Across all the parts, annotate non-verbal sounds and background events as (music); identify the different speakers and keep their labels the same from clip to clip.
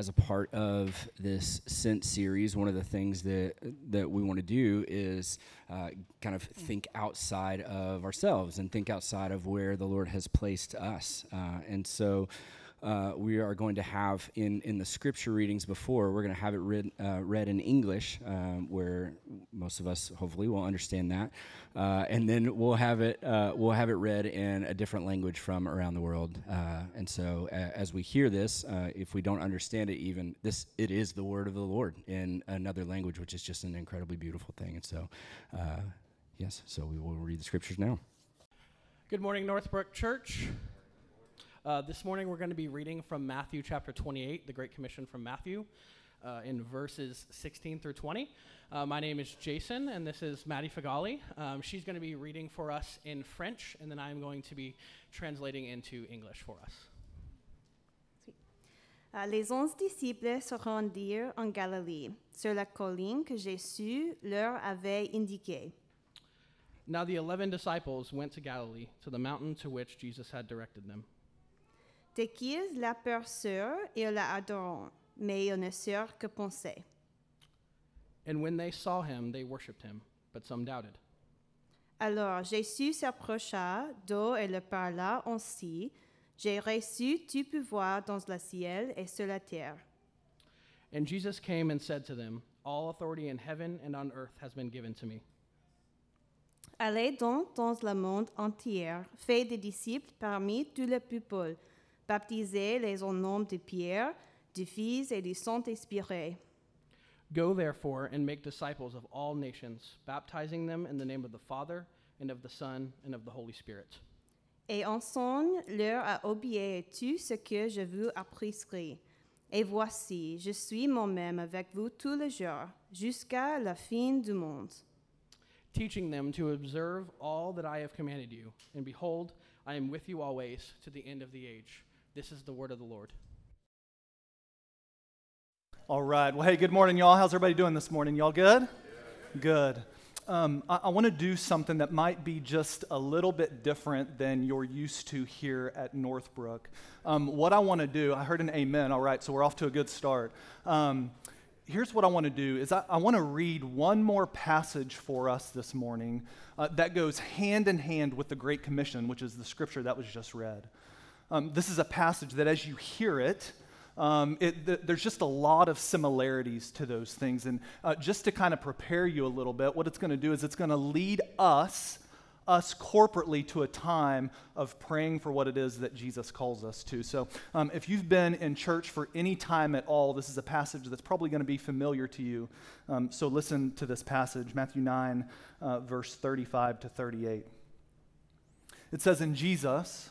Speaker 1: as a part of this Sent series, one of the things that that we want to do is uh, kind of think outside of ourselves and think outside of where the Lord has placed us. Uh, and so uh, we are going to have in, in the scripture readings before, we're going to have it read, uh, read in English, um, where most of us hopefully will understand that. Uh, and then we'll have it uh, we'll have it read in a different language from around the world. Uh, and so as we hear this, uh, if we don't understand it even, this it is the word of the Lord in another language, which is just an incredibly beautiful thing. And so, yes, so we will read the scriptures now.
Speaker 2: Good morning, Northbrook Church. Uh, this morning we're going to be reading from Matthew chapter 28, the Great Commission from Matthew, uh, in verses 16 through 20. Uh, my name is Jason, and this is Maddie Fagali. Um, she's going to be reading for us in French, and then I'm going to be translating into English for us.
Speaker 3: Uh, les onze disciples se rendirent en Galilee, sur la colline que Jésus leur avait indiquée.
Speaker 2: Now the eleven disciples went to Galilee, to the mountain to which Jesus had directed them.
Speaker 3: Dès qu'ils l'aperçurent, ils l'adorèrent, mais ils ne surent que penser.
Speaker 2: And when they saw him, they worshipped him, but some doubted.
Speaker 3: Alors Jésus s'approcha d'eux et leur parla ainsi J'ai reçu tout pouvoir dans le ciel et sur la terre.
Speaker 2: And Jesus came and said to them, All authority in heaven and on earth has been given to me.
Speaker 3: Allez donc dans le monde entier, faites des disciples parmi tous les peuples Baptisez-les au nom de Pierre, du Fils et du Saint-Esprit.
Speaker 2: Go therefore and make disciples of all nations, baptizing them in the name of the Father, and of the Son, and of the Holy Spirit.
Speaker 3: Et enseigne-leur à obéir tout ce que je vous ai prescrit. Et voici, je suis moi-même avec vous tous les jours, jusqu'à la fin du monde.
Speaker 2: Teaching them to observe all that I have commanded you. And behold, I am with you always to the end of the age. This is the word of the Lord.
Speaker 4: All right. Well, hey, good morning, y'all. How's everybody doing this morning? Y'all good? Good. Um, I, I want to do something that might be just a little bit different than you're used to here at Northbrook. Um, what I want to do, I heard an amen. All right, so we're off to a good start. Um, here's what I want to do is I, I want to read one more passage for us this morning uh, that goes hand in hand with the Great Commission, which is the scripture that was just read. Um, this is a passage that, as you hear it, um, it th- there's just a lot of similarities to those things. And uh, just to kind of prepare you a little bit, what it's going to do is it's going to lead us, us corporately, to a time of praying for what it is that Jesus calls us to. So um, if you've been in church for any time at all, this is a passage that's probably going to be familiar to you. Um, so listen to this passage Matthew 9, uh, verse 35 to 38. It says, In Jesus,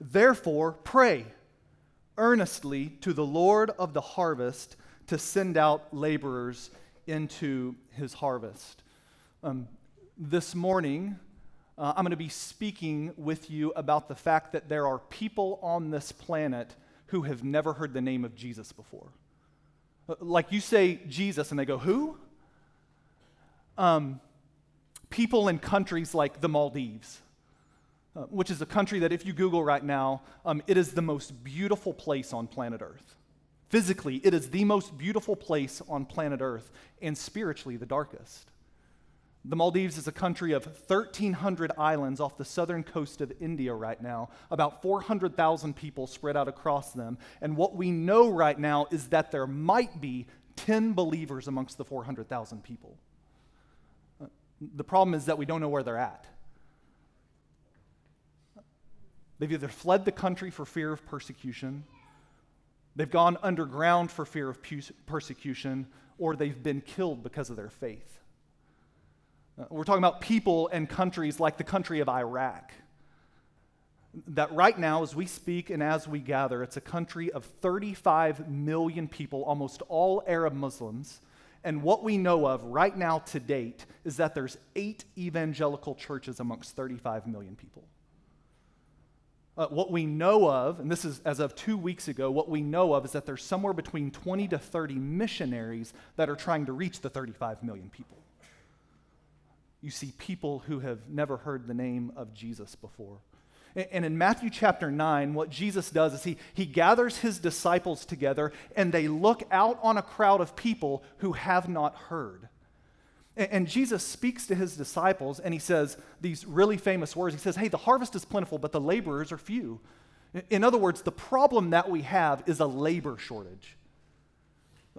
Speaker 4: Therefore, pray earnestly to the Lord of the harvest to send out laborers into his harvest. Um, this morning, uh, I'm going to be speaking with you about the fact that there are people on this planet who have never heard the name of Jesus before. Uh, like you say Jesus, and they go, Who? Um, people in countries like the Maldives uh, which is a country that, if you Google right now, um, it is the most beautiful place on planet Earth. Physically, it is the most beautiful place on planet Earth, and spiritually, the darkest. The Maldives is a country of 1,300 islands off the southern coast of India right now, about 400,000 people spread out across them. And what we know right now is that there might be 10 believers amongst the 400,000 people. Uh, the problem is that we don't know where they're at. They've either fled the country for fear of persecution, they've gone underground for fear of persecution, or they've been killed because of their faith. Uh, we're talking about people and countries like the country of Iraq. that right now, as we speak and as we gather, it's a country of 35 million people, almost all Arab Muslims. And what we know of right now to date is that there's eight evangelical churches amongst 35 million people. Uh, what we know of, and this is as of two weeks ago, what we know of is that there's somewhere between 20 to 30 missionaries that are trying to reach the 35 million people. You see people who have never heard the name of Jesus before. And in Matthew chapter 9, what Jesus does is he, he gathers his disciples together and they look out on a crowd of people who have not heard. And Jesus speaks to his disciples and he says these really famous words. He says, Hey, the harvest is plentiful, but the laborers are few. In other words, the problem that we have is a labor shortage.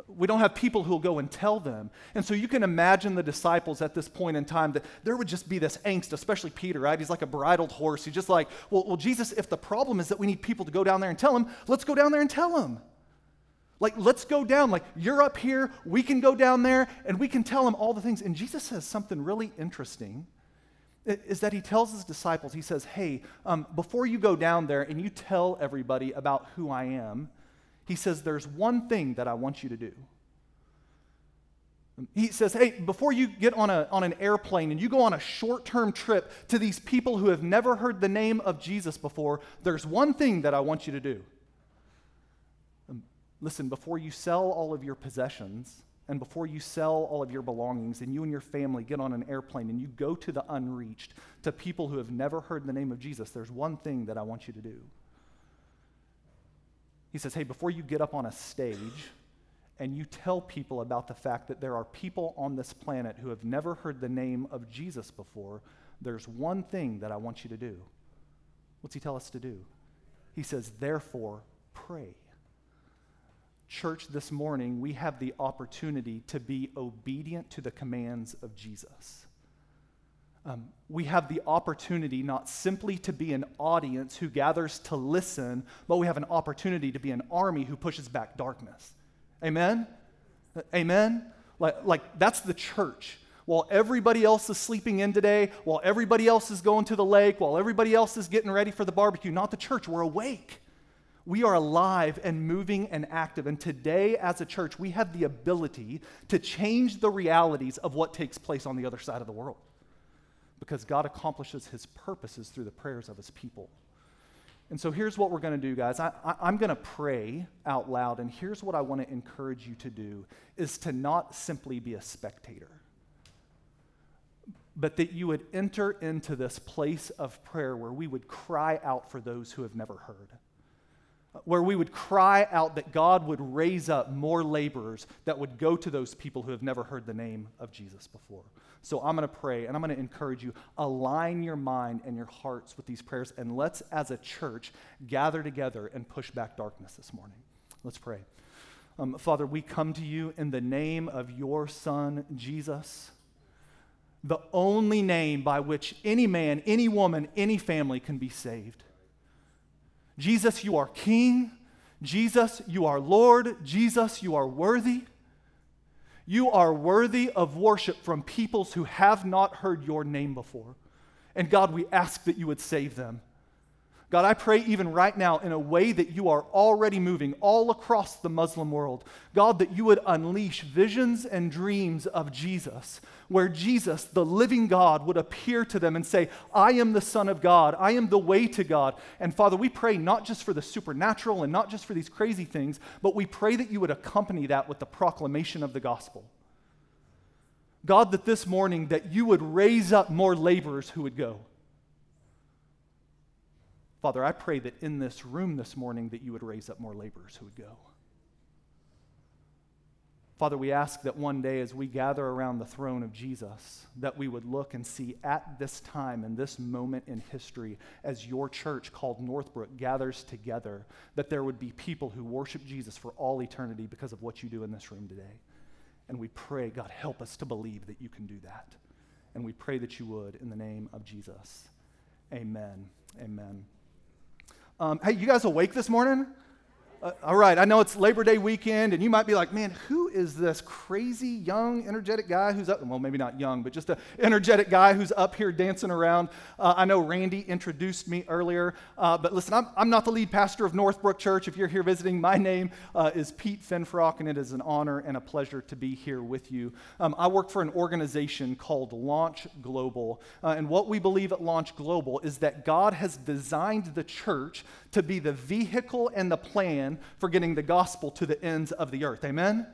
Speaker 4: We don't have people who'll go and tell them. And so you can imagine the disciples at this point in time that there would just be this angst, especially Peter, right? He's like a bridled horse. He's just like, well, well, Jesus, if the problem is that we need people to go down there and tell him, let's go down there and tell him. Like, let's go down. Like, you're up here, we can go down there, and we can tell him all the things. And Jesus says something really interesting is that he tells his disciples, he says, hey, um, before you go down there and you tell everybody about who I am, he says, There's one thing that I want you to do. He says, Hey, before you get on, a, on an airplane and you go on a short term trip to these people who have never heard the name of Jesus before, there's one thing that I want you to do. Listen, before you sell all of your possessions and before you sell all of your belongings and you and your family get on an airplane and you go to the unreached, to people who have never heard the name of Jesus, there's one thing that I want you to do. He says, Hey, before you get up on a stage and you tell people about the fact that there are people on this planet who have never heard the name of Jesus before, there's one thing that I want you to do. What's he tell us to do? He says, Therefore, pray. Church, this morning, we have the opportunity to be obedient to the commands of Jesus. Um, we have the opportunity not simply to be an audience who gathers to listen, but we have an opportunity to be an army who pushes back darkness. Amen? Amen? Like, like that's the church. While everybody else is sleeping in today, while everybody else is going to the lake, while everybody else is getting ready for the barbecue, not the church, we're awake. We are alive and moving and active. And today, as a church, we have the ability to change the realities of what takes place on the other side of the world because God accomplishes his purposes through the prayers of his people. And so here's what we're going to do, guys. I, am going to pray out loud, and here's what I want to encourage you to do is to not simply be a spectator, but that you would enter into this place of prayer where we would cry out for those who have never heard where we would cry out that God would raise up more laborers that would go to those people who have never heard the name of Jesus before. So I'm going to pray and I'm going to encourage you align your mind and your hearts with these prayers and let's as a church gather together and push back darkness this morning. Let's pray. Um, Father, we come to you in the name of your son Jesus. The only name by which any man, any woman, any family can be saved. Jesus, you are King. Jesus, you are Lord. Jesus, you are worthy. You are worthy of worship from peoples who have not heard your name before. And God, we ask that you would save them. God, I pray even right now in a way that you are already moving all across the Muslim world. God, that you would unleash visions and dreams of Jesus, where Jesus, the living God, would appear to them and say, I am the Son of God. I am the way to God. And Father, we pray not just for the supernatural and not just for these crazy things, but we pray that you would accompany that with the proclamation of the gospel. God, that this morning that you would raise up more laborers who would go. Father, I pray that in this room this morning that you would raise up more laborers who would go. Father, we ask that one day as we gather around the throne of Jesus, that we would look and see at this time and this moment in history, as your church called Northbrook gathers together, that there would be people who worship Jesus for all eternity because of what you do in this room today. And we pray, God, help us to believe that you can do that. And we pray that you would in the name of Jesus. Amen. Amen. Um, hey, you guys awake this morning? Uh, all right, I know it's Labor Day weekend, and you might be like, man, who is this crazy, young, energetic guy who's up? Well, maybe not young, but just an energetic guy who's up here dancing around. Uh, I know Randy introduced me earlier, uh, but listen, I'm, I'm not the lead pastor of Northbrook Church. If you're here visiting, my name uh, is Pete Finfrock, and it is an honor and a pleasure to be here with you. Um, I work for an organization called Launch Global, uh, and what we believe at Launch Global is that God has designed the church to be the vehicle and the plan for getting the gospel to the ends of the earth. Amen?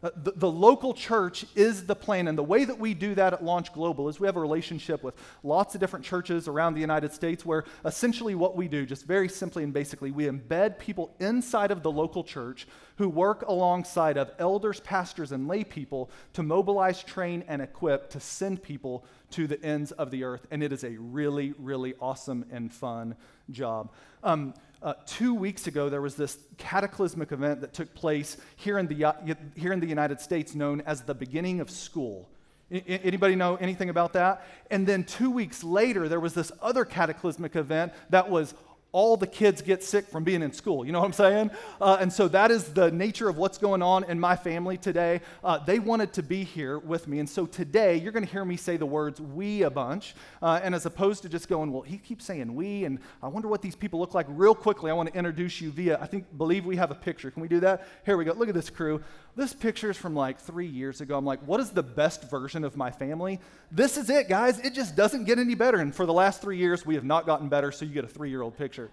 Speaker 4: Uh, the, the, local church is the plan. And the way that we do that at Launch Global is we have a relationship with lots of different churches around the United States where essentially what we do, just very simply and basically, we embed people inside of the local church who work alongside of elders, pastors, and lay people to mobilize, train, and equip to send people to the ends of the earth. And it is a really, really awesome and fun job. Um, uh, two weeks ago, there was this cataclysmic event that took place here in the, uh, here in the United States known as the beginning of school. I, anybody know anything about that? And then two weeks later, there was this other cataclysmic event that was all the kids get sick from being in school. You know what I'm saying? Uh, and so that is the nature of what's going on in my family today. Uh, they wanted to be here with me. And so today, you're going to hear me say the words we a bunch. Uh, and as opposed to just going, well, he keeps saying we, and I wonder what these people look like. Real quickly, I want to introduce you via, I think, believe we have a picture. Can we do that? Here we go. Look at this crew. This picture is from like three years ago. I'm like, what is the best version of my family? This is it, guys. It just doesn't get any better. And for the last three years, we have not gotten better, so you get a three year old picture.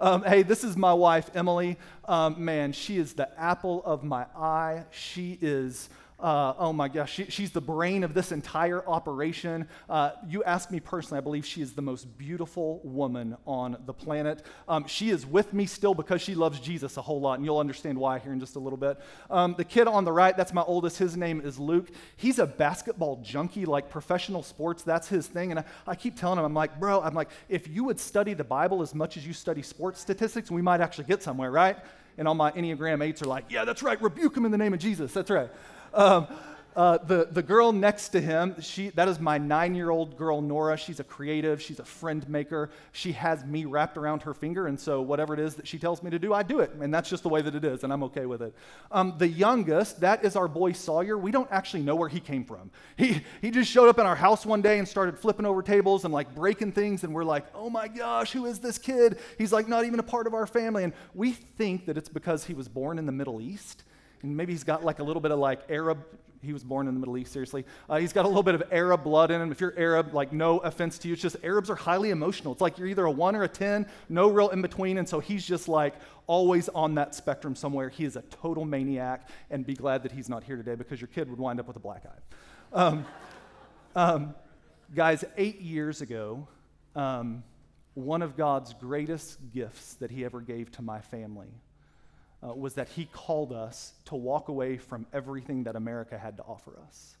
Speaker 4: Um, hey, this is my wife, Emily. Um, man, she is the apple of my eye. She is uh, oh my gosh, she, she's the brain of this entire operation. Uh, you ask me personally, I believe she is the most beautiful woman on the planet. Um, she is with me still because she loves Jesus a whole lot, and you'll understand why here in just a little bit. Um, the kid on the right, that's my oldest. His name is Luke. He's a basketball junkie, like professional sports. That's his thing. And I, I keep telling him, I'm like, bro, I'm like, if you would study the Bible as much as you study sports statistics, we might actually get somewhere, right? And all my Enneagram 8s are like, yeah, that's right, rebuke him in the name of Jesus. That's right. Um, uh, the, the girl next to him, she, that is my nine year old girl, Nora. She's a creative, she's a friend maker. She has me wrapped around her finger, and so whatever it is that she tells me to do, I do it. And that's just the way that it is, and I'm okay with it. Um, the youngest, that is our boy Sawyer. We don't actually know where he came from. He, he just showed up in our house one day and started flipping over tables and like breaking things, and we're like, oh my gosh, who is this kid? He's like not even a part of our family. And we think that it's because he was born in the Middle East and maybe he's got like a little bit of like Arab. He was born in the Middle East, seriously. Uh, he's got a little bit of Arab blood in him. If you're Arab, like, no offense to you, it's just Arabs are highly emotional. It's like you're either a one or a 10, no real in between. And so he's just like always on that spectrum somewhere. He is a total maniac, and be glad that he's not here today because your kid would wind up with a black eye. Um, (laughs) um, guys, eight years ago, um, one of God's greatest gifts that he ever gave to my family uh, was that he called us to walk away from everything that America had to offer us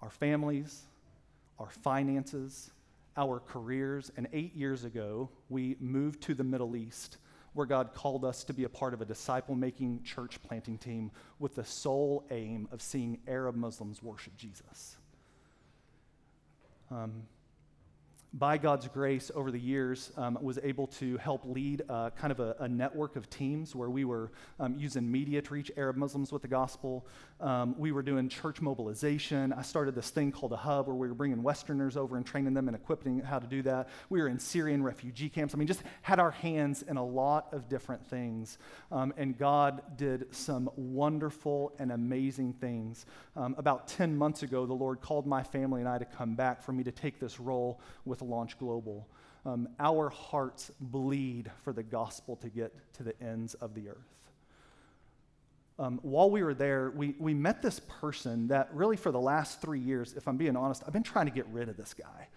Speaker 4: our families, our finances, our careers. And eight years ago, we moved to the Middle East where God called us to be a part of a disciple making church planting team with the sole aim of seeing Arab Muslims worship Jesus. Um, by God's grace, over the years, um, was able to help lead uh, kind of a, a, network of teams where we were um, using media to reach Arab Muslims with the gospel. Um, we were doing church mobilization. I started this thing called a hub where we were bringing Westerners over and training them and equipping how to do that. We were in Syrian refugee camps. I mean, just had our hands in a lot of different things. Um, and God did some wonderful and amazing things. Um, about 10 months ago, the Lord called my family and I to come back for me to take this role with with Launch Global. Um, our hearts bleed for the gospel to get to the ends of the earth. Um, while we were there, we, we met this person that really for the last three years, if I'm being honest, I've been trying to get rid of this guy.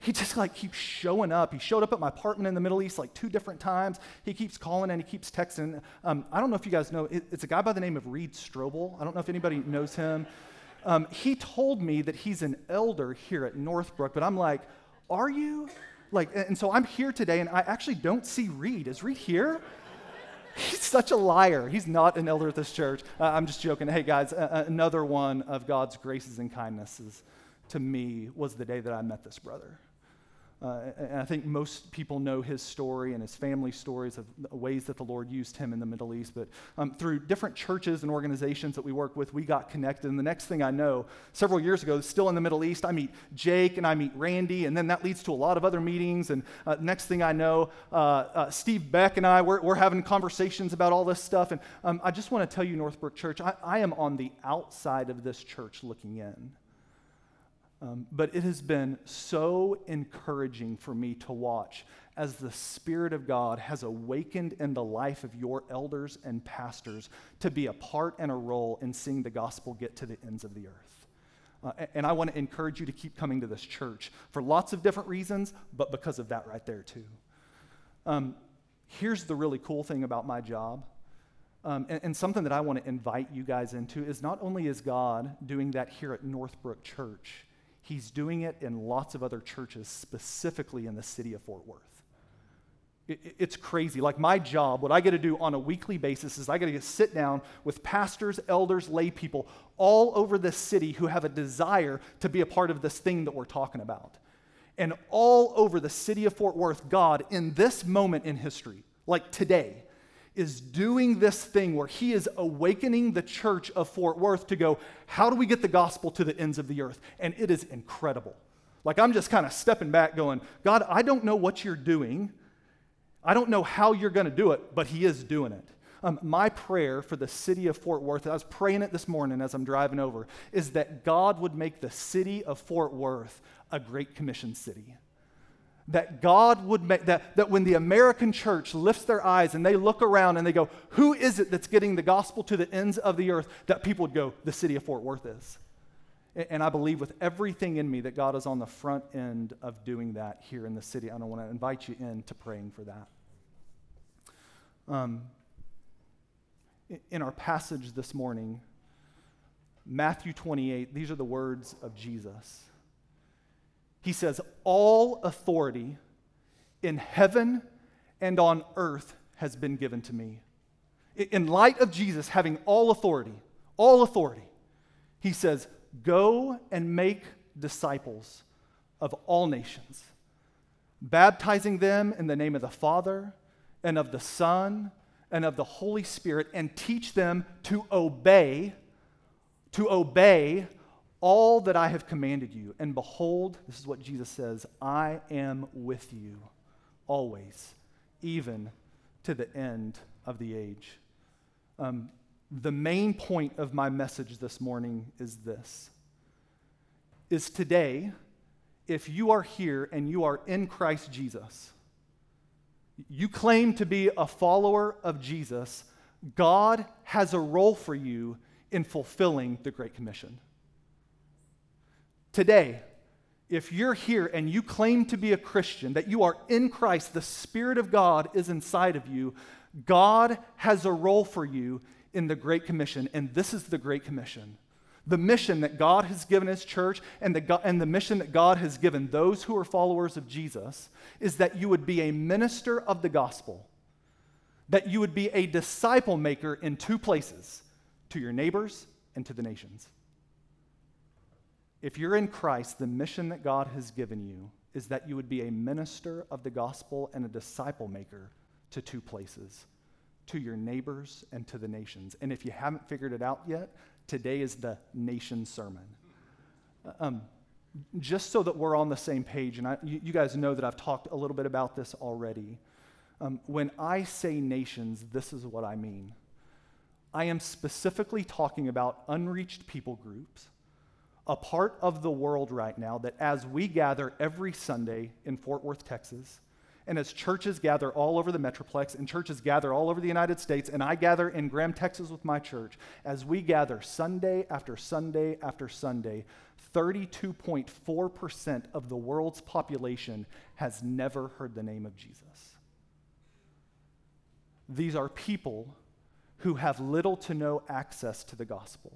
Speaker 4: He just like keeps showing up. He showed up at my apartment in the Middle East like two different times. He keeps calling and he keeps texting. Um, I don't know if you guys know, it, it's a guy by the name of Reed Strobel. I don't know if anybody knows him. Um, he told me that he's an elder here at Northbrook, but I'm like, are you? Like, and so I'm here today and I actually don't see Reed. Is Reed here? (laughs) He's such a liar. He's not an elder at this church. Uh, I'm just joking. Hey, guys, uh, another one of God's graces and kindnesses to me was the day that I met this brother. Uh, and I think most people know his story and his family stories of ways that the Lord used him in the Middle East. But um, through different churches and organizations that we work with, we got connected. And the next thing I know, several years ago, still in the Middle East, I meet Jake and I meet Randy, and then that leads to a lot of other meetings. And uh, next thing I know, uh, uh Steve Beck and I, we're, we're, having conversations about all this stuff. And um, I just want to tell you, Northbrook Church, I, I am on the outside of this church looking in. Um, but it has been so encouraging for me to watch as the Spirit of God has awakened in the life of your elders and pastors to be a part and a role in seeing the gospel get to the ends of the earth. Uh, and I want to encourage you to keep coming to this church for lots of different reasons, but because of that right there, too. Um, here's the really cool thing about my job. Um, and, and, something that I want to invite you guys into is not only is God doing that here at Northbrook Church, He's doing it in lots of other churches, specifically in the city of Fort Worth. It, it's crazy. Like my job, what I get to do on a weekly basis is I get to sit down with pastors, elders, lay people all over the city who have a desire to be a part of this thing that we're talking about. And all over the city of Fort Worth, God, in this moment in history, like today, is doing this thing where he is awakening the church of Fort Worth to go, how do we get the gospel to the ends of the earth? And it is incredible. Like I'm just kind of stepping back going, God, I don't know what you're doing. I don't know how you're going to do it, but he is doing it. Um, my prayer for the city of Fort Worth, I was praying it this morning as I'm driving over, is that God would make the city of Fort Worth a Great Commission city that God would make, that, that when the American church lifts their eyes and they look around and they go, who is it that's getting the gospel to the ends of the earth? That people would go, the city of Fort Worth is. And I believe with everything in me that God is on the front end of doing that here in the city. I don't want to invite you in to praying for that. Um, in our passage this morning, Matthew 28, these are the words of Jesus. He says, All authority in heaven and on earth has been given to me. In light of Jesus having all authority, all authority, he says, Go and make disciples of all nations, baptizing them in the name of the Father and of the Son and of the Holy Spirit, and teach them to obey, to obey all that I have commanded you. And behold, this is what Jesus says I am with you always, even to the end of the age. Um, the main point of my message this morning is this is today if you are here and you are in Christ Jesus you claim to be a follower of Jesus God has a role for you in fulfilling the great commission Today, if you're here and you claim to be a Christian, that you are in Christ, the Spirit of God is inside of you, God has a role for you in the Great Commission, and this is the Great Commission. The mission that God has given His church and the, and the mission that God has given those who are followers of Jesus is that you would be a minister of the gospel, that you would be a disciple maker in two places to your neighbors and to the nations. If you're in Christ, the mission that God has given you is that you would be a minister of the gospel and a disciple maker to two places to your neighbors and to the nations. And if you haven't figured it out yet, today is the nation sermon. Uh, um, just so that we're on the same page, and I, you, you, guys know that I've talked a little bit about this already. Um, when I say nations, this is what I mean. I am specifically talking about unreached people groups a part of the world right now that as we gather every Sunday in Fort Worth, Texas, and as churches gather all over the Metroplex and churches gather all over the United States, and I gather in Graham, Texas with my church, as we gather Sunday after Sunday after Sunday, 32.4% of the world's population has never heard the name of Jesus. These are people who have little to no access to the gospel.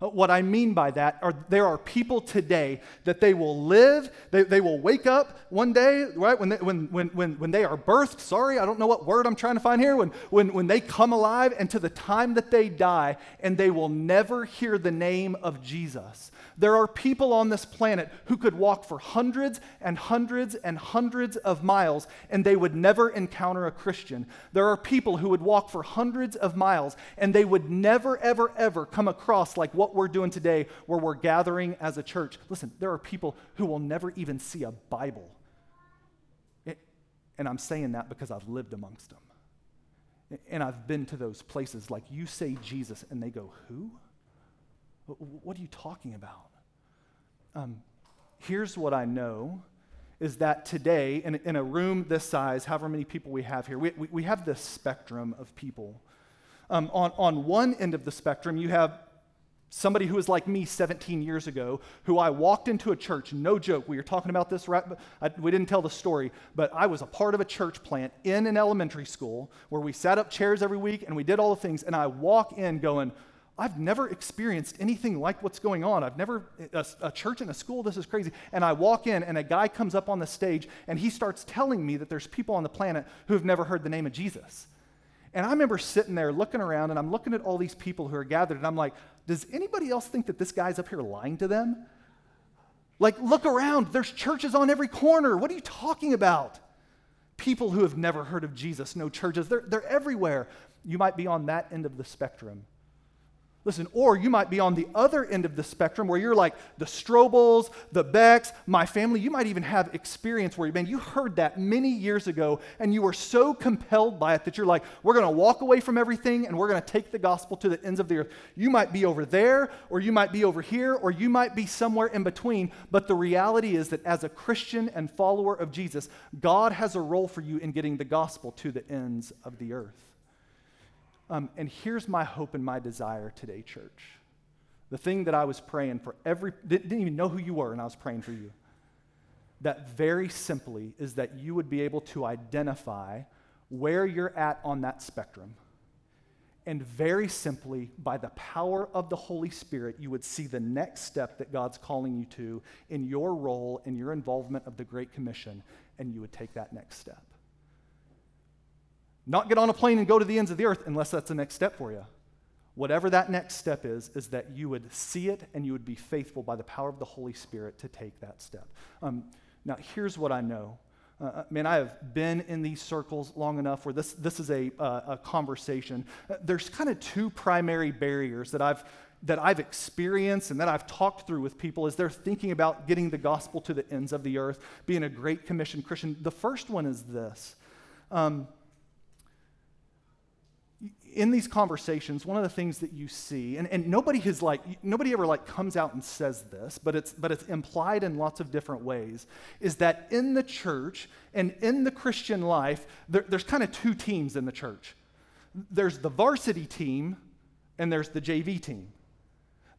Speaker 4: Uh, What I mean by that are there are people today that they will live, they, they will wake up one day, right, when they, when, when, when, when they are birthed, sorry, I don't know what word I'm trying to find here, when, when, when they come alive and to the time that they die, and they will never hear the name of Jesus. There are people on this planet who could walk for hundreds and hundreds and hundreds of miles and they would never encounter a Christian. There are people who would walk for hundreds of miles and they would never, ever, ever come across like what we're doing today where we're gathering as a church. Listen, there are people who will never even see a Bible. And I'm saying that because I've lived amongst them. And I've been to those places like you say Jesus and they go, Who? Wh- What are you talking about? Um, here's what I know is that today, in, in a room this size, however many people we have here, we, we, we have this spectrum of people. Um, on, on one end of the spectrum, you have somebody who was like me 17 years ago, who I walked into a church, no joke, we were talking about this, right? I, we didn't tell the story, but I was a part of a church plant in an elementary school where we sat up chairs every week and we did all the things, and I walk in going, I've never experienced anything like what's going on. I've never, a, a church and a school, this is crazy. And I walk in, and a guy comes up on the stage, and he starts telling me that there's people on the planet who have never heard the name of Jesus. And I remember sitting there looking around, and I'm looking at all these people who are gathered, and I'm like, does anybody else think that this guy's up here lying to them? Like, look around. There's churches on every corner. What are you talking about? People who have never heard of Jesus, no churches. They're, they're everywhere. You might be on that end of the spectrum. Listen, or you might be on the other end of the spectrum where you're like the Strobels, the Becks, my family. You might even have experience where, man, you heard that many years ago and you were so compelled by it that you're like, we're going to walk away from everything and we're going to take the gospel to the ends of the earth. You might be over there, or you might be over here, or you might be somewhere in between. But the reality is that as a Christian and follower of Jesus, God has a role for you in getting the gospel to the ends of the earth. Um, and here's my hope and my desire today, church. The thing that I was praying for every, didn't even know who you were, and I was praying for you. That very simply is that you would be able to identify where you're at on that spectrum. And very simply, by the power of the Holy Spirit, you would see the next step that God's calling you to in your role, in your involvement of the Great Commission, and you would take that next step. Not get on a plane and go to the ends of the earth unless that's the next step for you. Whatever that next step is, is that you would see it and you would be faithful by the power of the Holy Spirit to take that step. Um, now, here's what I know. Uh, man, I have been in these circles long enough where this, this is a, uh, a conversation. Uh, there's kind of two primary barriers that I've, that I've experienced and that I've talked through with people as they're thinking about getting the gospel to the ends of the earth, being a great commission Christian. The first one is this. Um, in these conversations, one of the things that you see, and, and nobody has like, nobody ever like comes out and says this, but it's, but it's implied in lots of different ways, is that in the church and in the Christian life, there, there's kind of two teams in the church. There's the varsity team and there's the JV team.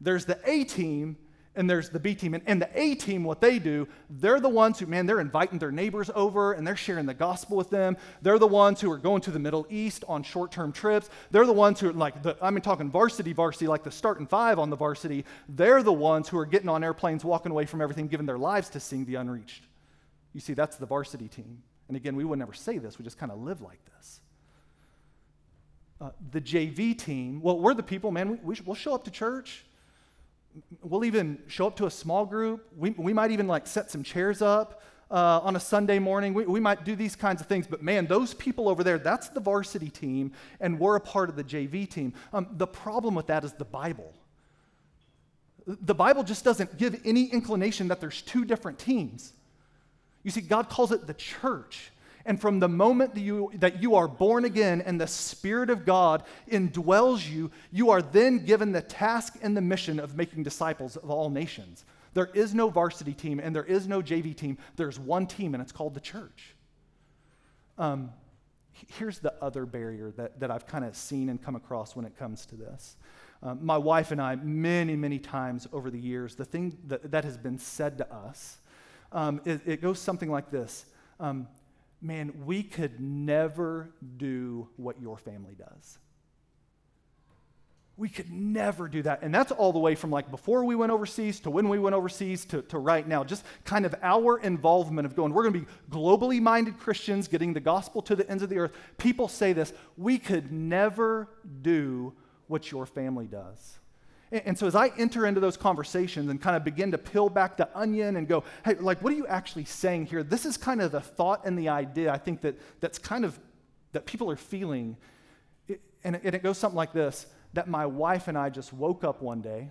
Speaker 4: There's the A team and there's the B team. And, and the A team, what they do, they're the ones who, man, they're inviting their neighbors over and they're sharing the gospel with them. They're the ones who are going to the Middle East on short term trips. They're the ones who are like, the, I mean, talking varsity, varsity, like the starting five on the varsity. They're the ones who are getting on airplanes, walking away from everything, giving their lives to seeing the unreached. You see, that's the varsity team. And again, we would never say this, we just kind of live like this. Uh, the JV team, well, we're the people, man, we, we we'll show up to church we'll even show up to a small group. We, we might even like set some chairs up uh, on a Sunday morning. We, we might do these kinds of things. But man, those people over there, that's the varsity team, and we're a part of the JV team. Um, the problem with that is the Bible. The Bible just doesn't give any inclination that there's two different teams. You see, God calls it the church. And from the moment that you, that you are born again and the Spirit of God indwells you, you are then given the task and the mission of making disciples of all nations. There is no varsity team and there is no JV team. There's one team, and it's called the church. Um, here's the other barrier that, that I've kind of seen and come across when it comes to this. Um, my wife and I, many, many times over the years, the thing that, that has been said to us, um, it, it, goes something like this um, Man, we could never do what your family does. We could never do that. And that's all the way from like before we went overseas to when we went overseas to, to right now. Just kind of our involvement of going, we're going to be globally minded Christians, getting the gospel to the ends of the earth. People say this we could never do what your family does. And, so as I enter into those conversations and kind of begin to peel back the onion and go, hey, like, what are you actually saying here? This is kind of the thought and the idea I think that that's kind of that people are feeling. And, it, and it goes something like this that my wife and I just woke up one day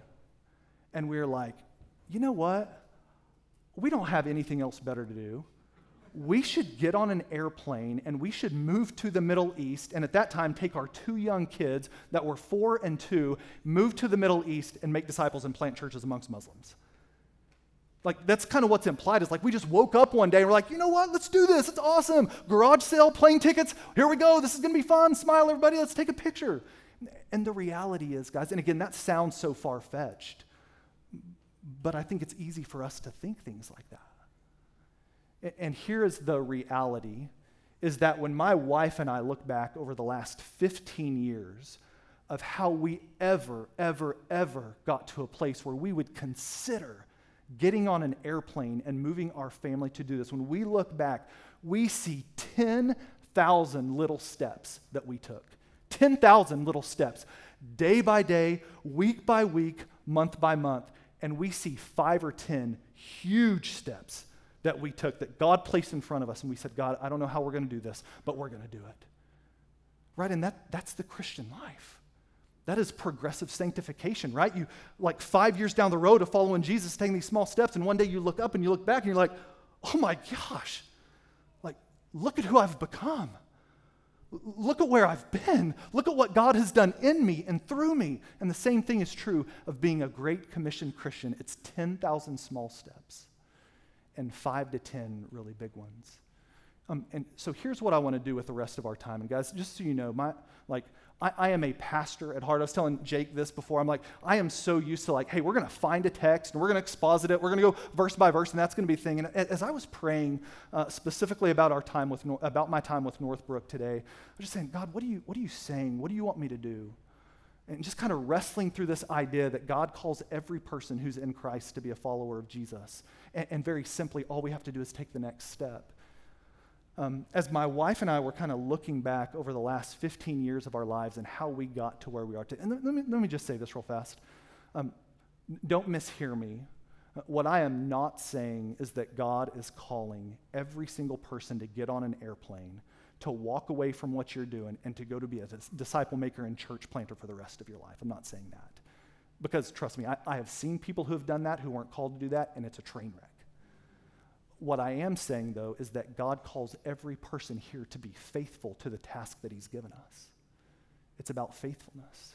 Speaker 4: and we were like, you know what? We don't have anything else better to do. We should get on an airplane and we should move to the Middle East. And at that time, take our two young kids that were four and two, move to the Middle East and make disciples and plant churches amongst Muslims. Like, that's kind of what's implied is like we just woke up one day and we're like, you know what? Let's do this. It's awesome. Garage sale, plane tickets. Here we go. This is going to be fun. Smile, everybody. Let's take a picture. And the reality is, guys, and again, that sounds so far fetched, but I think it's easy for us to think things like that. And here is the reality is that when my wife and I look back over the last 15 years of how we ever, ever, ever got to a place where we would consider getting on an airplane and moving our family to do this, when we look back, we see 10,000 little steps that we took. 10,000 little steps, day by day, week by week, month by month. And we see five or 10 huge steps that we took that God placed in front of us. And we said, God, I don't know how we're going to do this, but we're going to do it. Right? And that, that's the Christian life. That is progressive sanctification, right? You, like five years down the road of following Jesus, taking these small steps, and one day you look up and you look back and you're like, oh my gosh, like, look at who I've become. Look at where I've been. Look at what God has done in me and through me. And the same thing is true of being a Great Commission Christian. It's 10,000 small steps and five to 10 really big ones. Um, and so here's what I want to do with the rest of our time. And guys, just so you know, my like I, I, am a pastor at heart. I was telling Jake this before. I'm like, I am so used to like, hey, we're to find a text and we're to exposit it. We're to go verse by verse, and that's to be thing. And as I was praying uh, specifically about our time with about my time with Northbrook today, I was just saying, God, what are you what are you saying? What do you want me to do? And just kind of wrestling through this idea that God calls every person who's in Christ to be a follower of Jesus. And, and very simply, all we have to do is take the next step. Um, as my wife and I were kind of looking back over the last 15 years of our lives and how we got to where we are today, and let me, let me just say this real fast. Um, don't mishear me. What I am not saying is that God is calling every single person to get on an airplane, to walk away from what you're doing, and to go to be a disciple maker and church planter for the rest of your life. I'm not saying that. Because trust me, I, I have seen people who have done that who weren't called to do that, and it's a train wreck. What I am saying, though, is that God calls every person here to be faithful to the task that He's given us. It's about faithfulness.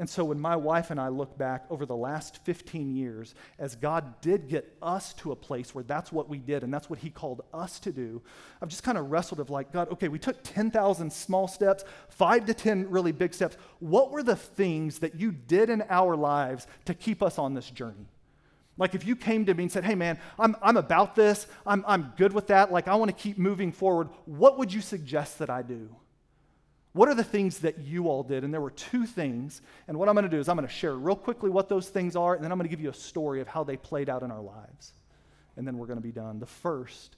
Speaker 4: And so when my wife and I look back over the last 15 years, as God did get us to a place where that's what we did and that's what He called us to do, I've just kind of wrestled of like, God, okay, we took 10,000 small steps, five to 10 really big steps. What were the things that you did in our lives to keep us on this journey? Like if you came to me and said, hey man, I'm, I'm about this, I'm, I'm good with that, like I want to keep moving forward, what would you suggest that I do? What are the things that you all did? And there were two things. And what I'm going to do is I'm going to share real quickly what those things are, and then I'm going to give you a story of how they played out in our lives. And then we're going to be done. The first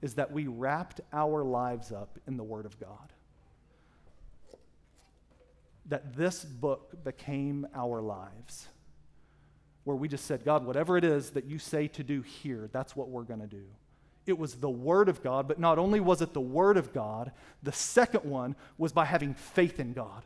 Speaker 4: is that we wrapped our lives up in the Word of God. That this book became our lives where we just said, God, whatever it is that you say to do here, that's what we're going to do. It was the Word of God, but not only was it the Word of God, the second one was by having faith in God.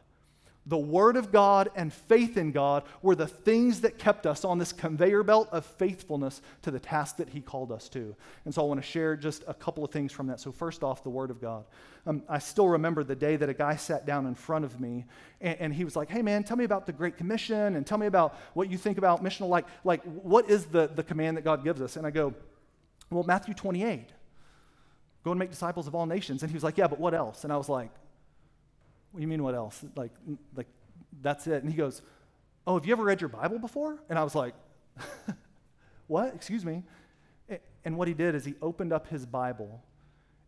Speaker 4: The Word of God and faith in God were the things that kept us on this conveyor belt of faithfulness to the task that He called us to. And so I want to share just a couple of things from that. So, first off, the Word of God. Um, I still remember the day that a guy sat down in front of me and, and, he was like, Hey, man, tell me about the Great Commission and tell me about what you think about missional. Like, like what is the, the command that God gives us? And I go, Well, Matthew 28. Go and make disciples of all nations. And he was like, Yeah, but what else? And I was like, what do you mean, what else? Like, like, that's it. And he goes, Oh, have you ever read your Bible before? And I was like, (laughs) What? Excuse me. And what he did is he opened up his Bible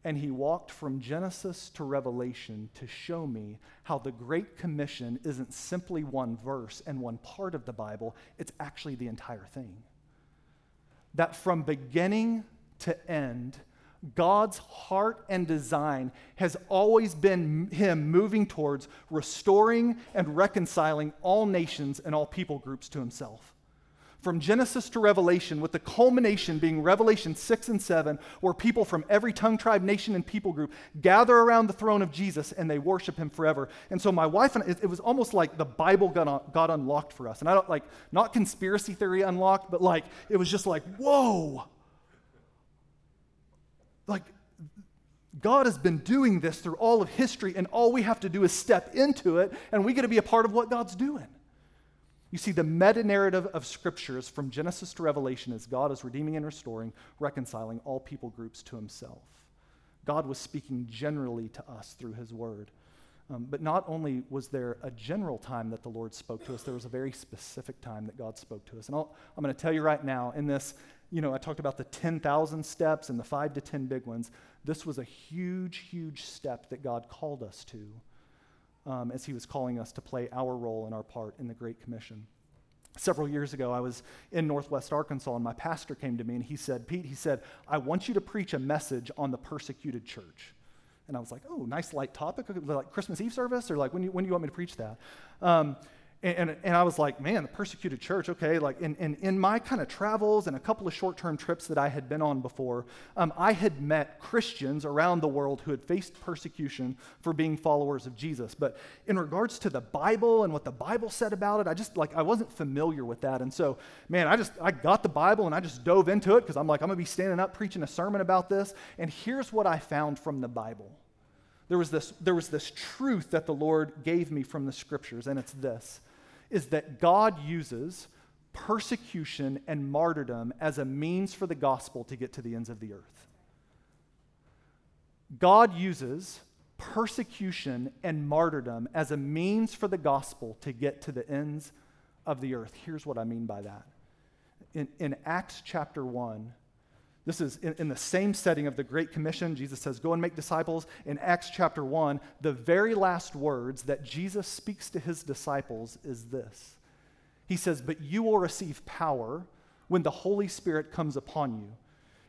Speaker 4: and he walked from Genesis to Revelation to show me how the Great Commission isn't simply one verse and one part of the Bible, it's actually the entire thing. That from beginning to end, God's heart and design has always been Him moving towards restoring and reconciling all nations and all people groups to Himself from Genesis to Revelation, with the culmination being Revelation 6 and 7, where people from every tongue, tribe, nation, and people group gather around the throne of Jesus and they worship him forever. And so my wife and I, it, was almost like the Bible got, got unlocked for us. And I don't like, not conspiracy theory unlocked, but like, it was just like, whoa. Like, God has been doing this through all of history, and all we have to do is step into it, and we get to be a part of what God's doing. You see, the meta narrative of scriptures from Genesis to Revelation is God is redeeming and restoring, reconciling all people groups to himself. God was speaking generally to us through his word. Um, but not only was there a general time that the Lord spoke to us, there was a very specific time that God spoke to us. And i am going to tell you right now, in this, you know, I talked about the 10,000 steps and the five to 10 big ones. This was a huge, huge step that God called us to um, as he was calling us to play our role and our part in the Great Commission. Several years ago, I was in Northwest Arkansas, and my pastor came to me and he said, Pete, he said, I want you to preach a message on the persecuted church. And I was like, oh, nice light topic, like Christmas Eve service, or like when, you, when do you want me to preach that? Um, and, and, and, I was like, man, the persecuted church, okay. Like in, in, in my kind of travels and a couple of short term trips that I had been on before, um, I had met Christians around the world who had faced persecution for being followers of Jesus. But in regards to the Bible and what the Bible said about it, I just like, I wasn't familiar with that. And so, man, I just, I got the Bible and I just dove into it because I'm like, I'm going to be standing up preaching a sermon about this. And here's what I found from the Bible. There was, this, there was this truth that the Lord gave me from the scriptures, and it's this is that God uses persecution and martyrdom as a means for the gospel to get to the ends of the earth. God uses persecution and martyrdom as a means for the gospel to get to the ends of the earth. Here's what I mean by that. In, in Acts chapter 1, this is in, in, the same setting of the Great Commission. Jesus says, Go and make disciples. In Acts chapter 1, the very last words that Jesus speaks to his disciples is this He says, But you will receive power when the Holy Spirit comes upon you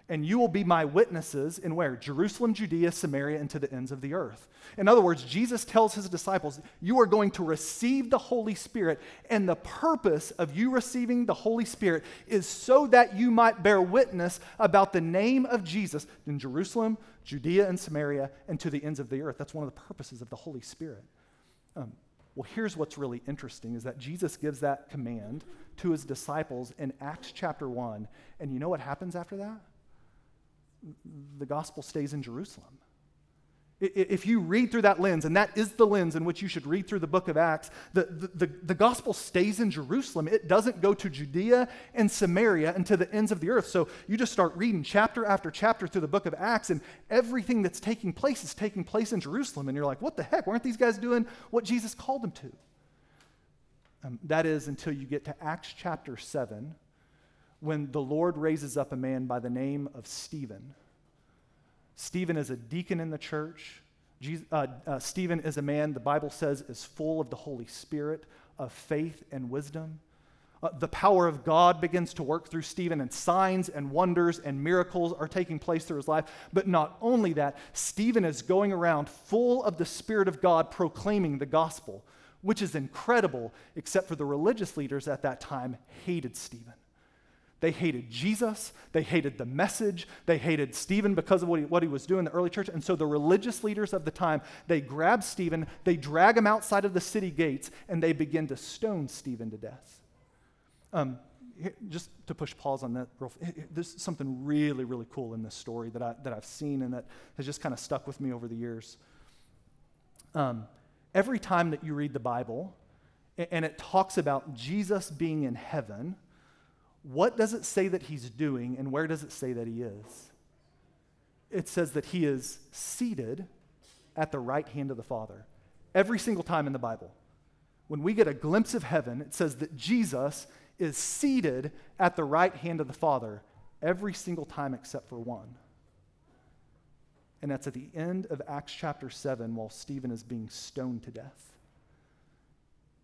Speaker 4: and you will be my witnesses in where? Jerusalem, Judea, Samaria, and to the ends of the earth. In other words, Jesus tells his disciples, You are going to receive the Holy Spirit, and the purpose of you receiving the Holy Spirit is so that you might bear witness about the name of Jesus in Jerusalem, Judea, and Samaria, and to the ends of the earth. That's one of the purposes of the Holy Spirit. Um, well, here's what's really interesting is that Jesus gives that command to his disciples in Acts chapter 1. And you know what happens after that? The gospel stays in Jerusalem. If you read through that lens, and that is the lens in which you should read through the book of Acts, the, the, the, the, gospel stays in Jerusalem. It doesn't go to Judea and Samaria and to the ends of the earth. So you just start reading chapter after chapter through the book of Acts, and everything that's taking place is taking place in Jerusalem. And you're like, what the heck? Weren't these guys doing what Jesus called them to? Um, that is until you get to Acts chapter 7, when the Lord raises up a man by the name of Stephen. Stephen is a deacon in the church. Jesus, uh, uh, Stephen is a man, the Bible says, is full of the Holy Spirit, of faith and wisdom. Uh, the power of God begins to work through Stephen, and signs and wonders and miracles are taking place through his life. But not only that, Stephen is going around full of the Spirit of God proclaiming the gospel, which is incredible, except for the religious leaders at that time hated Stephen. They hated Jesus. They hated the message. They hated Stephen because of what he, what he was doing in the early church. And so the religious leaders of the time, they grab Stephen, they drag him outside of the city gates, and they begin to stone Stephen to death. Um, just to push pause on that, there's something really, really cool in this story that, I, that I've seen and that has just kind of stuck with me over the years. Um, every time that you read the Bible, and it talks about Jesus being in heaven, what does it say that he's doing, and where does it say that he is? It says that he is seated at the right hand of the Father. Every single time in the Bible. When we get a glimpse of heaven, it says that Jesus is seated at the right hand of the Father every single time except for one. And that's at the end of Acts chapter 7 while Stephen is being stoned to death.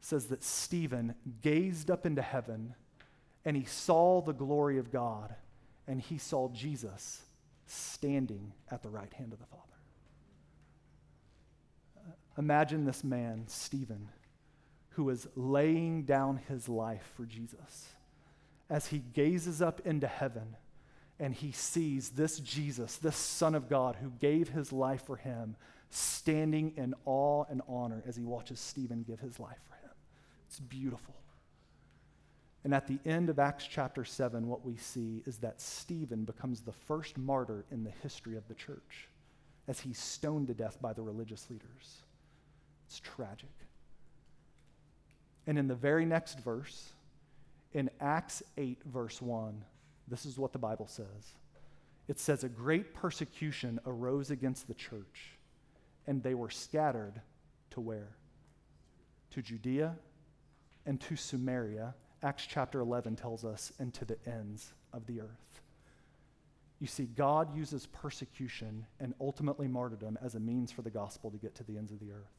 Speaker 4: It says that Stephen gazed up into heaven and he saw the glory of God and he saw Jesus standing at the right hand of the Father. Uh, imagine this man, Stephen, who is laying down his life for Jesus. As he gazes up into heaven and he sees this Jesus, this Son of God who gave his life for him, standing in awe and honor as he watches Stephen give his life for him. It's beautiful. And at the end of Acts chapter 7, what we see is that Stephen becomes the first martyr in the history of the church as he's stoned to death by the religious leaders. It's tragic. And in the very next verse, in Acts 8, verse 1, this is what the Bible says it says, A great persecution arose against the church, and they were scattered to where? To Judea and to Samaria. Acts chapter 11 tells us, and to the ends of the earth. You see, God uses persecution and ultimately martyrdom as a means for the gospel to get to the ends of the earth.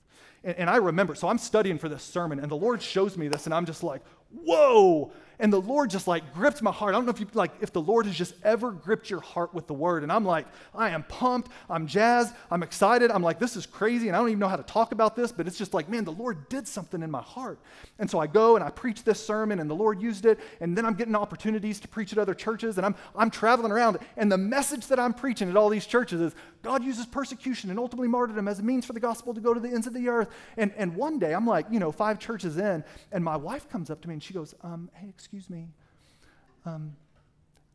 Speaker 4: And, and, I remember, so I'm studying for this sermon, and the Lord shows me this, and I'm just like, whoa. And the Lord just like gripped my heart. I don't know if you like if the Lord has just ever gripped your heart with the word. And I'm like, I am pumped, I'm jazzed, I'm excited. I'm like, this is crazy, and I don't even know how to talk about this, but it's just like, man, the Lord did something in my heart. And so I go and I preach this sermon, and the Lord used it, and then I'm getting opportunities to preach at other churches, and I'm I'm traveling around, and the message that I'm preaching at all these churches is God uses persecution and ultimately martyrdom as a means for the gospel to go to the ends of the earth. And and one day I'm like, you know, five churches in, and my wife comes up to me and she goes, um, hey, excuse me. Um,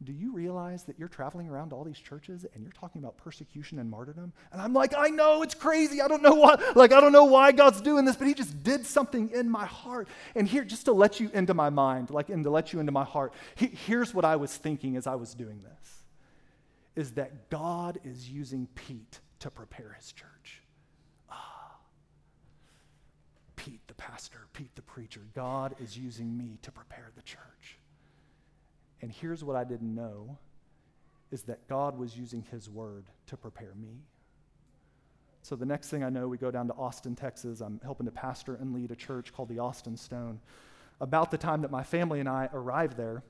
Speaker 4: do you realize that you're traveling around all these churches and you're talking about persecution and martyrdom? And I'm like, I know, it's crazy. I don't know why, like, I don't know why God's doing this, but He just did something in my heart. And here, just to let you into my mind, like, and to let you into my heart, he, here's what I was thinking as I was doing this is that God is using Pete to prepare his church. Ah. Pete the pastor, Pete the preacher. God is using me to prepare the church. And here's what I didn't know is that God was using his word to prepare me. So the next thing I know, we go down to Austin, Texas. I'm helping to pastor and lead a church called the Austin Stone. About the time that my family and I arrived there,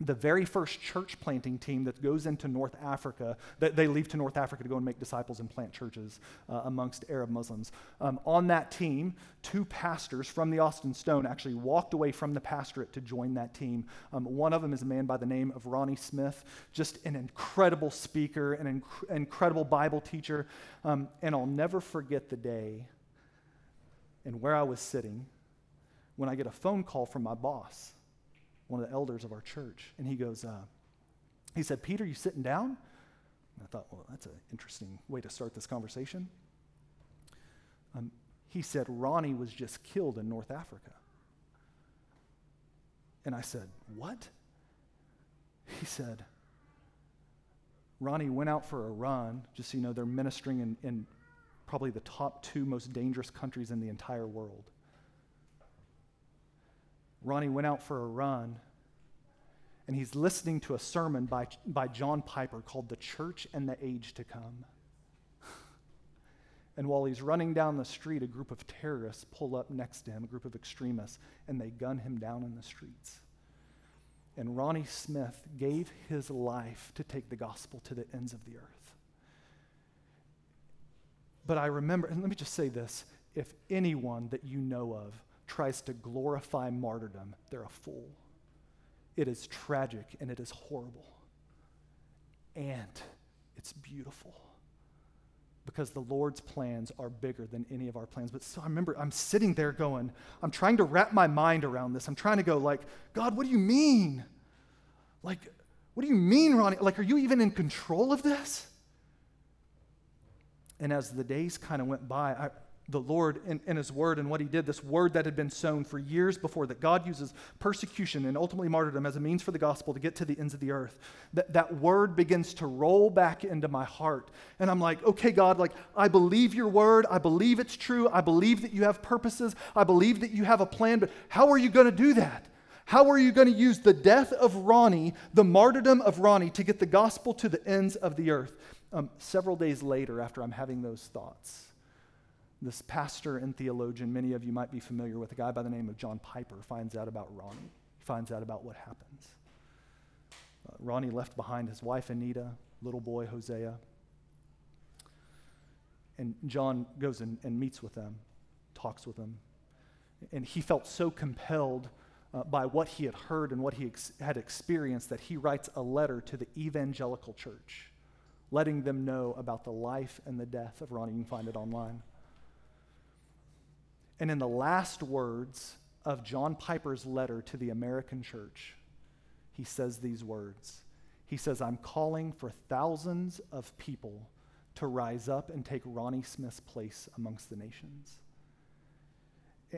Speaker 4: the very first church planting team that goes into North Africa, that they leave to North Africa to go and make disciples and plant churches uh, amongst Arab Muslims. Um, on that team, two pastors from the Austin Stone actually walked away from the pastorate to join that team. Um, one of them is a man by the name of Ronnie Smith, just an incredible speaker, an inc- incredible Bible teacher. Um, and I'll never forget the day and where I was sitting when I get a phone call from my boss one of the elders of our church, and he goes, uh, he said, Peter, you sitting down? And I thought, well, that's an interesting way to start this conversation. Um, he said, Ronnie was just killed in North Africa. And I said, What? He said, Ronnie went out for a run, just so you know, they're ministering in, in probably the top two most dangerous countries in the entire world. Ronnie went out for a run, and he's listening to a sermon by, by John Piper called The Church and the Age to Come. (laughs) And while he's running down the street, a group of terrorists pull up next to him, a group of extremists, and they gun him down in the streets. And Ronnie Smith gave his life to take the gospel to the ends of the earth. But I remember, and let me just say this if anyone that you know of tries to glorify martyrdom, they're a fool. It is tragic and it is horrible. And it's beautiful because the Lord's plans are bigger than any of our plans. But so I remember I'm sitting there going, I'm trying to wrap my mind around this. I'm trying to go like, God, what do you mean? Like, what do you mean, Ronnie? Like, are you even in control of this? And as the days kind of went by, I, the Lord in, in, His Word and what He did, this word that had been sown for years before, that God uses persecution and ultimately martyrdom as a means for the gospel to get to the ends of the earth. That, that word begins to roll back into my heart. And I'm like, okay, God, like, I believe your word. I believe it's true. I believe that you have purposes. I believe that you have a plan, but how are you going to do that? How are you going to use the death of Ronnie, the martyrdom of Ronnie, to get the gospel to the ends of the earth? Um, several days later, after I'm having those thoughts, this pastor and theologian, many of you might be familiar with, a guy by the name of John Piper, finds out about Ronnie, finds out about what happens. Uh, Ronnie left behind his wife, Anita, little boy, Hosea. And John goes and, and meets with them, talks with them. And he felt so compelled uh, by what he had heard and what he ex- had experienced that he writes a letter to the evangelical church, letting them know about the life and the death of Ronnie. You can find it online. And in the last words of John Piper's letter to the American church, he says these words. He says, I'm calling for thousands of people to rise up and take Ronnie Smith's place amongst the nations.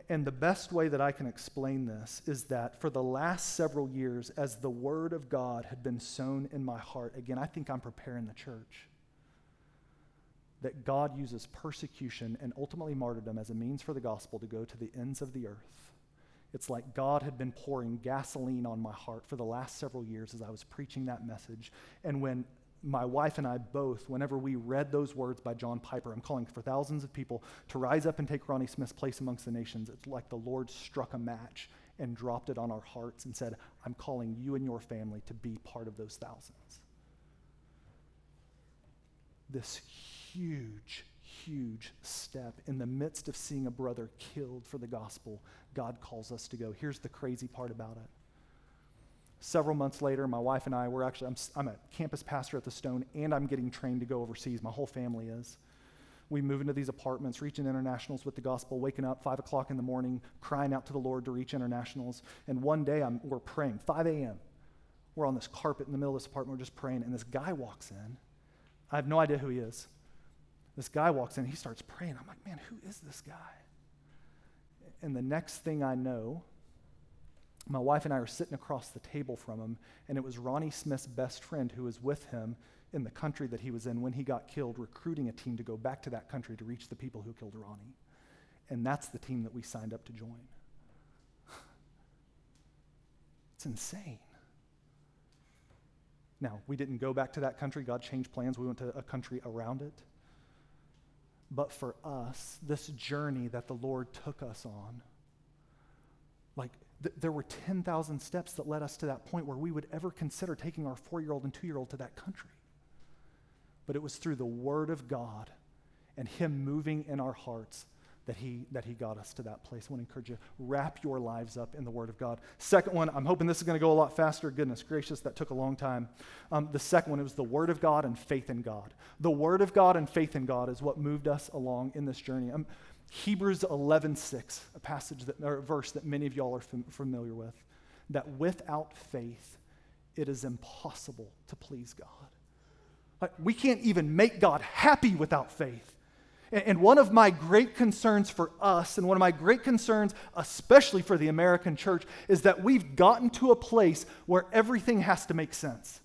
Speaker 4: And the best way that I can explain this is that for the last several years, as the Word of God had been sown in my heart, again, I think I'm preparing the church. That God uses persecution and ultimately martyrdom as a means for the gospel to go to the ends of the earth. It's like God had been pouring gasoline on my heart for the last several years as I was preaching that message. And when my wife and I both, whenever we read those words by John Piper, I'm calling for thousands of people to rise up and take Ronnie Smith's place amongst the nations. It's like the Lord struck a match and dropped it on our hearts and said, I'm calling you and your family to be part of those thousands. This huge, huge step in the midst of seeing a brother killed for the gospel, God calls us to go. Here's the crazy part about it several months later, my wife and I were actually, I'm, I'm a campus pastor at the Stone, and I'm getting trained to go overseas. My whole family is. We move into these apartments, reaching internationals with the gospel, waking up 5 o'clock in the morning, crying out to the Lord to reach internationals. And one day I'm, we're praying, 5 a.m. We're on this carpet in the middle of this apartment, we're just praying, and this guy walks in. I have no idea who he is. This guy walks in, he starts praying. I'm like, man, who is this guy? And the next thing I know, my wife and I were sitting across the table from him, and it was Ronnie Smith's best friend who was with him in the country that he was in when he got killed, recruiting a team to go back to that country to reach the people who killed Ronnie. And that's the team that we signed up to join. (sighs) it's insane. Now, we didn't go back to that country. God changed plans. We went to a country around it. But for us, this journey that the Lord took us on, like th- there were 10,000 steps that led us to that point where we would ever consider taking our four year old and two year old to that country. But it was through the Word of God and Him moving in our hearts that he, that he got us to that place. I want to encourage you, wrap your lives up in the Word of God. Second one, I'm hoping this is going to go a lot faster. Goodness gracious, that took a long time. Um, the second one, it was the Word of God and faith in God. The Word of God and faith in God is what moved us along in this journey. Um, Hebrews 11:6, a passage that, or a verse that many of y'all are fam- familiar with, that without faith it is impossible to please God. Like, we can't even make God happy without faith. And, one of my great concerns for us, and one of my great concerns, especially for the American church, is that we've gotten to a place where everything has to make sense.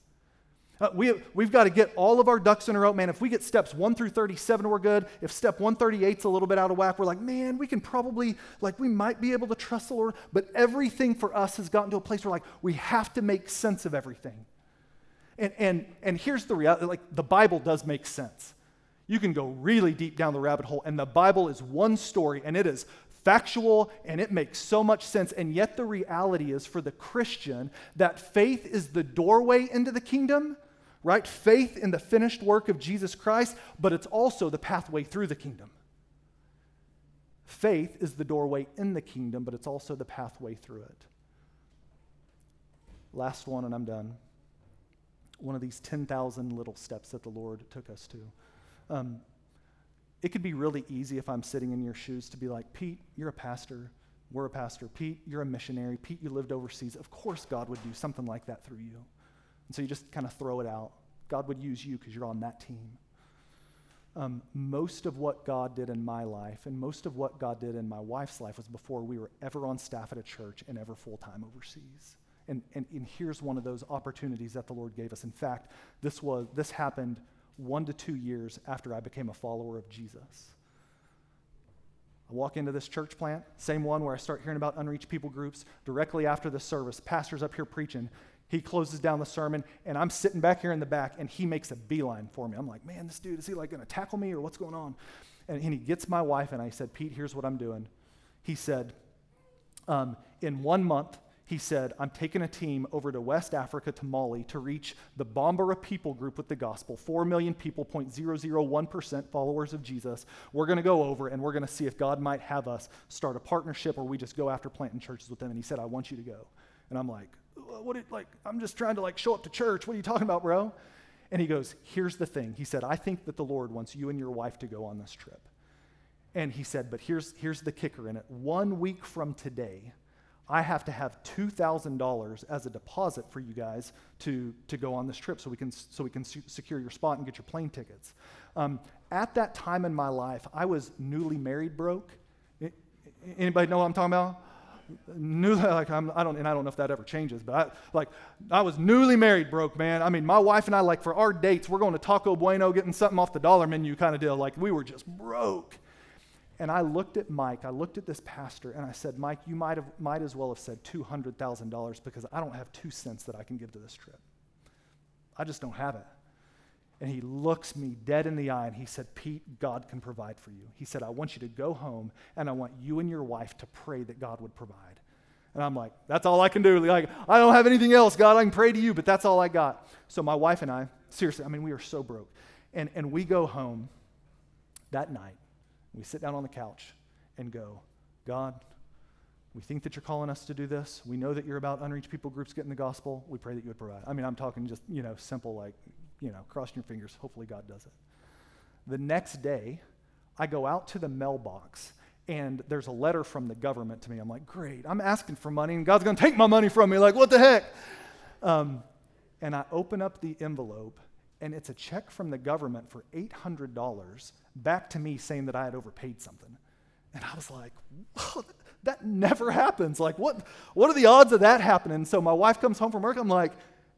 Speaker 4: Uh, we, we've got to get all of our ducks in a row. Man, if we get steps 1 through 37, we're good. If step 138 is a little bit out of whack, we're like, man, we can probably, like, we might be able to trust the Lord. But everything for us has gotten to a place where, like, we have to make sense of everything. And, and, and here's the reality like, the Bible does make sense. You can go really deep down the rabbit hole, and the Bible is one story, and it is factual and it makes so much sense. And yet, the reality is for the Christian that faith is the doorway into the kingdom right? Faith in the finished work of Jesus Christ, but it's also the pathway through the kingdom. Faith is the doorway in the kingdom, but it's also the pathway through it. Last one, and I'm done. One of these 10,000 little steps that the Lord took us to. Um, it could be really easy if I'm sitting in your shoes to be like, Pete, you're a pastor. We're a pastor. Pete, you're a missionary. Pete, you lived overseas. Of course, God would do something like that through you. And so you just kind of throw it out. God would use you because you're on that team. Um, most of what God did in my life and most of what God did in my wife's life was before we were ever on staff at a church and ever full time overseas. And, and, and here's one of those opportunities that the Lord gave us. In fact, this, was, this happened one to two years after I became a follower of Jesus. I walk into this church plant, same one where I start hearing about unreached people groups. Directly after the service, pastor's up here preaching He closes down the sermon, and I'm sitting back here in the back, and he makes a beeline for me. I'm like, man, this dude, is he like going to tackle me or what's going on? And, and, he gets my wife, and I said, Pete, here's what I'm doing. He said, um, in one month, he said, I'm taking a team over to West Africa to Mali to reach the Bambara people group with the gospel. Four million people, 0.001% followers of Jesus. We're going to go over and we're going to see if God might have us start a partnership or we just go after planting churches with them. And he said, I want you to go. And I'm like, what? It, like, I'm just trying to like show up to church. What are you talking about, bro? And he goes, here's the thing. He said, I think that the Lord wants you and your wife to go on this trip. And he said, but here's, here's the kicker in it. One week from today, I have to have $2,000 as a deposit for you guys to, to go on this trip so we can, so we can secure your spot and get your plane tickets. Um, at that time in my life, I was newly married broke. anybody know what I'm talking about? New, (laughs) like I'm, I don't, and I don't know if that ever changes, but I, like I was newly married broke, man. I mean, my wife and I, like for our dates, we're going to Taco Bueno, getting something off the dollar menu kind of deal. Like we were just broke. And I looked at Mike, I looked at this pastor, and I said, Mike, you might, have, might as well have said $200,000 because I don't have two cents that I can give to this trip. I just don't have it. And he looks me dead in the eye and he said, Pete, God can provide for you. He said, I want you to go home and I want you and your wife to pray that God would provide. And I'm like, that's all I can do. Like, I don't have anything else, God. I can pray to you, but that's all I got. So my wife and I, seriously, I mean, we are so broke. And, and we go home that night we sit down on the couch and go, God, we think that you're calling us to do this. We know that you're about unreached people groups getting the gospel. We pray that you would provide. I mean, I'm talking just, you know, simple, like, you know, crossing your fingers. Hopefully, God does it. The next day, I go out to the mailbox and there's a letter from the government to me. I'm like, great, I'm asking for money and God's going to take my money from me. Like, what the heck? Um, and I open up the envelope and it's a check from the government for $800 back to me saying that I had overpaid something. And I was like, that never happens. Like, what, what are the odds of that happening? So my wife comes home from work. I'm like,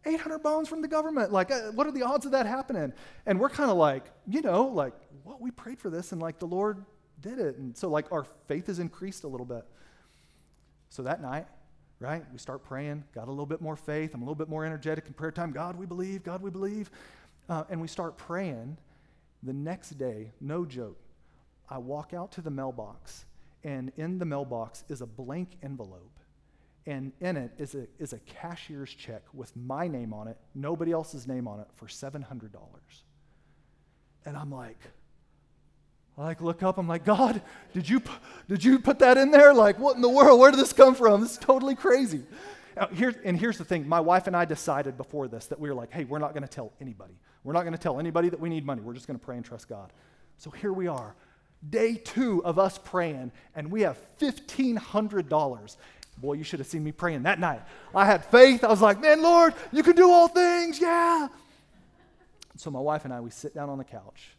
Speaker 4: 800 bones from the government. Like, uh, what are the odds of that happening? And we're kind of like, you know, like, well, we prayed for this and like the Lord did it. And so, like, our faith has increased a little bit. So that night, right, we start praying, got a little bit more faith. I'm a little bit more energetic in prayer time. God, we believe. God, we believe. Uh, and we start praying. The next day, no joke, I walk out to the mailbox, and in the mailbox is a blank envelope. And in it is a, is a cashier's check with my name on it, nobody else's name on it, for $700. And I'm like, I like look up, I'm like, God, did you, did you put that in there? Like, what in the world? Where did this come from? This is totally crazy. Now, here, and here's the thing my wife and I decided before this that we were like, hey, we're not going to tell anybody. We're not going to tell anybody that we need money. We're just going to pray and trust God. So here we are, day two of us praying, and we have $1,500. Boy, you should have seen me praying that night. I had faith. I was like, man, Lord, you can do all things. Yeah. So my wife and I, we sit down on the couch.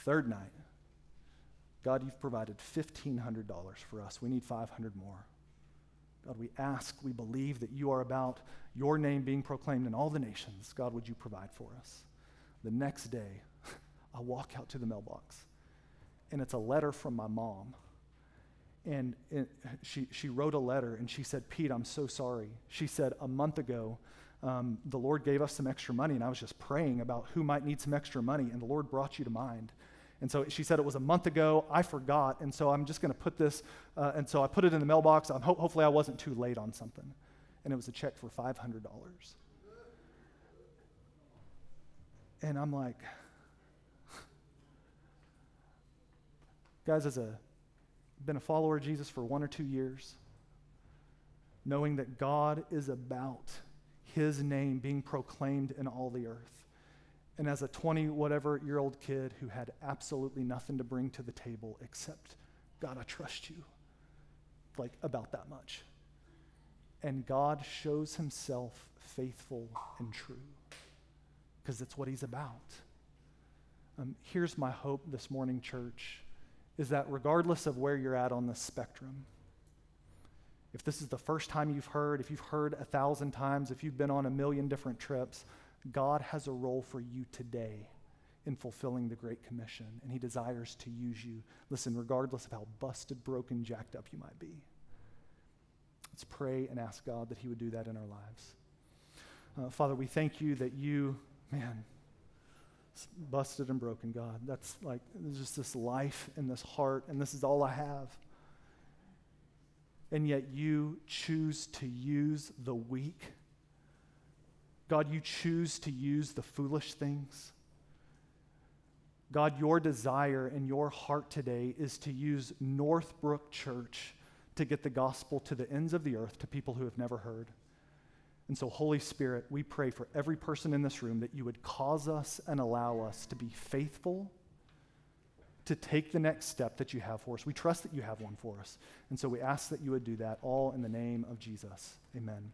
Speaker 4: Third night, God, you've provided $1,500 for us. We need 500 more. God, we ask, we believe that you are about your name being proclaimed in all the nations. God, would you provide for us? The next day, (laughs) I walk out to the mailbox, and it's a letter from my mom. And it, she, she wrote a letter, and she said, Pete, I'm so sorry. She said, A month ago, um, the Lord gave us some extra money, and I was just praying about who might need some extra money, and the Lord brought you to mind. And so she said it was a month ago. I forgot. And so I'm just going to put this, uh, and so I put it in the mailbox. Ho- hopefully, I wasn't too late on something. And it was a check for $500. And I'm like, (sighs) guys, as a been a follower of Jesus for one or two years, knowing that God is about his name being proclaimed in all the earth and as a 20 whatever year old kid who had absolutely nothing to bring to the table except, God, I trust you. Like about that much. And God shows himself faithful and true because it's what he's about. Um, here's my hope this morning, church, is that regardless of where you're at on the spectrum, if this is the first time you've heard, if you've heard a thousand times, if you've been on a million different trips, God has a role for you today in fulfilling the Great Commission, and He desires to use you. Listen, regardless of how busted, broken, jacked up you might be. Let's pray and ask God that He would do that in our lives. Uh, Father, we thank you that you, man, busted and broken, God. That's like, there's just this life and this heart, and this is all I have. And yet you choose to use the weak. God, you choose to use the foolish things. God, your desire and your heart today is to use Northbrook Church to get the gospel to the ends of the earth to people who have never heard. And so, Holy Spirit, we pray for every person in this room that you would cause us and allow us to be faithful to take the next step that you have for us. We trust that you have one for us. And so we ask that you would do that all in the name of Jesus. Amen.